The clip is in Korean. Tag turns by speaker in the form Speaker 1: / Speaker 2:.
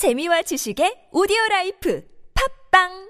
Speaker 1: 재미와 지식의 오디오 라이프. 팝빵